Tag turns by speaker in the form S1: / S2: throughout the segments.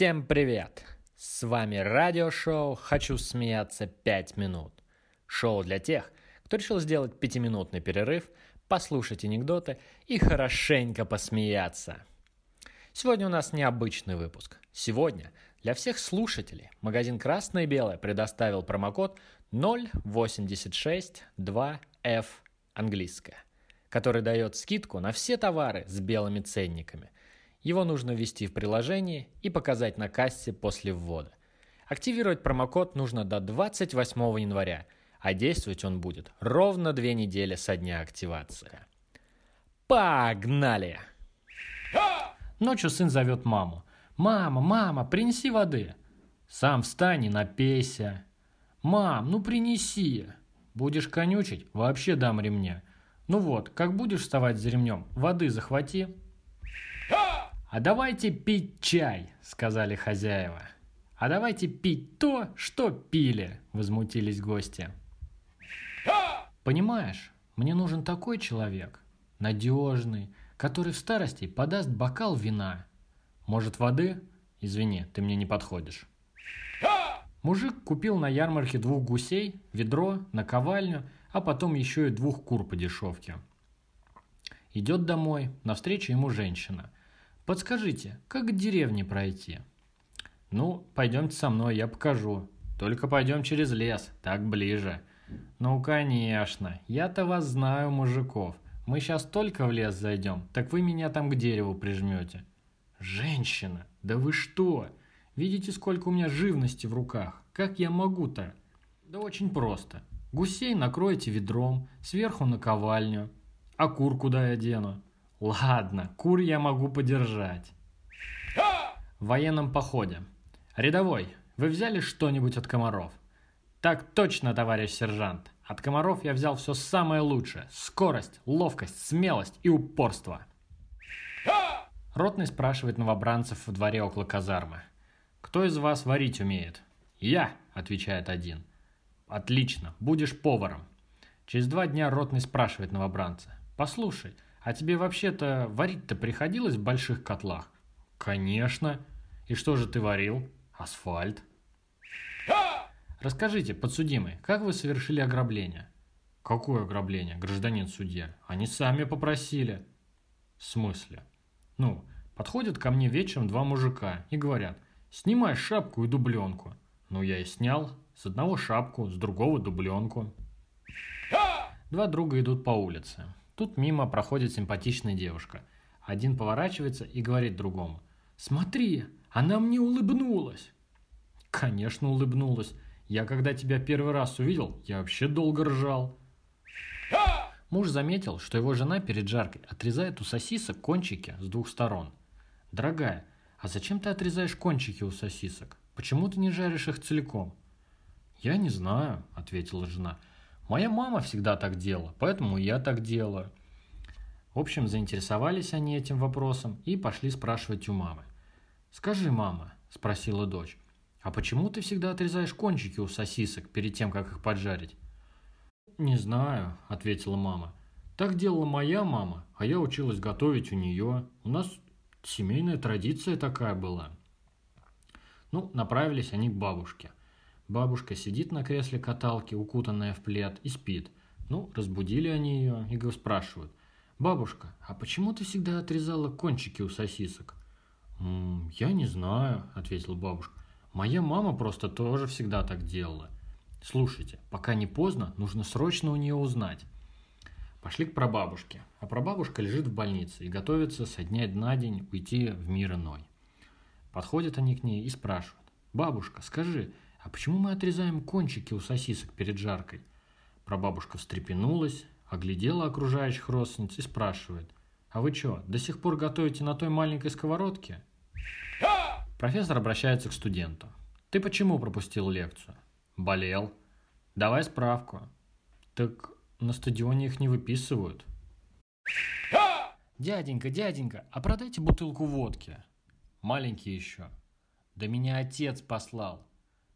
S1: Всем привет! С вами радиошоу «Хочу смеяться 5 минут». Шоу для тех, кто решил сделать пятиминутный перерыв, послушать анекдоты и хорошенько посмеяться. Сегодня у нас необычный выпуск. Сегодня для всех слушателей магазин «Красное и белое» предоставил промокод 0862F английское, который дает скидку на все товары с белыми ценниками – его нужно ввести в приложение и показать на кассе после ввода. Активировать промокод нужно до 28 января, а действовать он будет ровно две недели со дня активации. Погнали! Ночью сын зовет маму. «Мама, мама, принеси воды!» «Сам встань и напейся!» «Мам, ну принеси!» «Будешь конючить? Вообще дам ремня!» «Ну вот, как будешь вставать за ремнем, воды захвати!» «А давайте пить чай», — сказали хозяева. «А давайте пить то, что пили», — возмутились гости. «Понимаешь, мне нужен такой человек, надежный, который в старости подаст бокал вина. Может, воды? Извини, ты мне не подходишь». Мужик купил на ярмарке двух гусей, ведро, наковальню, а потом еще и двух кур по дешевке. Идет домой, навстречу ему женщина – Подскажите, как к деревне пройти? Ну, пойдемте со мной, я покажу. Только пойдем через лес, так ближе. Ну, конечно, я-то вас знаю, мужиков. Мы сейчас только в лес зайдем, так вы меня там к дереву прижмете. Женщина, да вы что? Видите, сколько у меня живности в руках? Как я могу-то? Да очень просто. Гусей накройте ведром, сверху наковальню. А кур куда я дену? Ладно, кур я могу подержать. В военном походе. Рядовой, вы взяли что-нибудь от комаров? Так точно, товарищ сержант. От комаров я взял все самое лучшее. Скорость, ловкость, смелость и упорство. Ротный спрашивает новобранцев в дворе около казармы. «Кто из вас варить умеет?» «Я», — отвечает один. «Отлично, будешь поваром». Через два дня Ротный спрашивает новобранца. «Послушай, а тебе вообще-то варить-то приходилось в больших котлах? Конечно. И что же ты варил? Асфальт. Расскажите, подсудимый, как вы совершили ограбление? Какое ограбление, гражданин судья? Они сами попросили. В смысле? Ну, подходят ко мне вечером два мужика и говорят, снимай шапку и дубленку. Ну, я и снял. С одного шапку, с другого дубленку. Два друга идут по улице. Тут мимо проходит симпатичная девушка. Один поворачивается и говорит другому. «Смотри, она мне улыбнулась!» «Конечно улыбнулась. Я когда тебя первый раз увидел, я вообще долго ржал». Муж заметил, что его жена перед жаркой отрезает у сосисок кончики с двух сторон. «Дорогая, а зачем ты отрезаешь кончики у сосисок? Почему ты не жаришь их целиком?» «Я не знаю», — ответила жена. Моя мама всегда так делала, поэтому я так делаю. В общем, заинтересовались они этим вопросом и пошли спрашивать у мамы. «Скажи, мама», – спросила дочь, – «а почему ты всегда отрезаешь кончики у сосисок перед тем, как их поджарить?» «Не знаю», – ответила мама. «Так делала моя мама, а я училась готовить у нее. У нас семейная традиция такая была». Ну, направились они к бабушке – Бабушка сидит на кресле каталки, укутанная в плед, и спит. Ну, разбудили они ее и спрашивают. «Бабушка, а почему ты всегда отрезала кончики у сосисок?» «М -м, «Я не знаю», – ответила бабушка. «Моя мама просто тоже всегда так делала». «Слушайте, пока не поздно, нужно срочно у нее узнать». Пошли к прабабушке. А прабабушка лежит в больнице и готовится со дня на день уйти в мир иной. Подходят они к ней и спрашивают. «Бабушка, скажи, «А почему мы отрезаем кончики у сосисок перед жаркой?» Прабабушка встрепенулась, оглядела окружающих родственниц и спрашивает. «А вы что, до сих пор готовите на той маленькой сковородке?» Профессор обращается к студенту. «Ты почему пропустил лекцию?» «Болел». «Давай справку». «Так на стадионе их не выписывают». «Дяденька, дяденька, а продайте бутылку водки». «Маленький еще». «Да меня отец послал».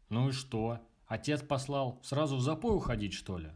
S1: Ну и что? Отец послал сразу в запой уходить, что ли?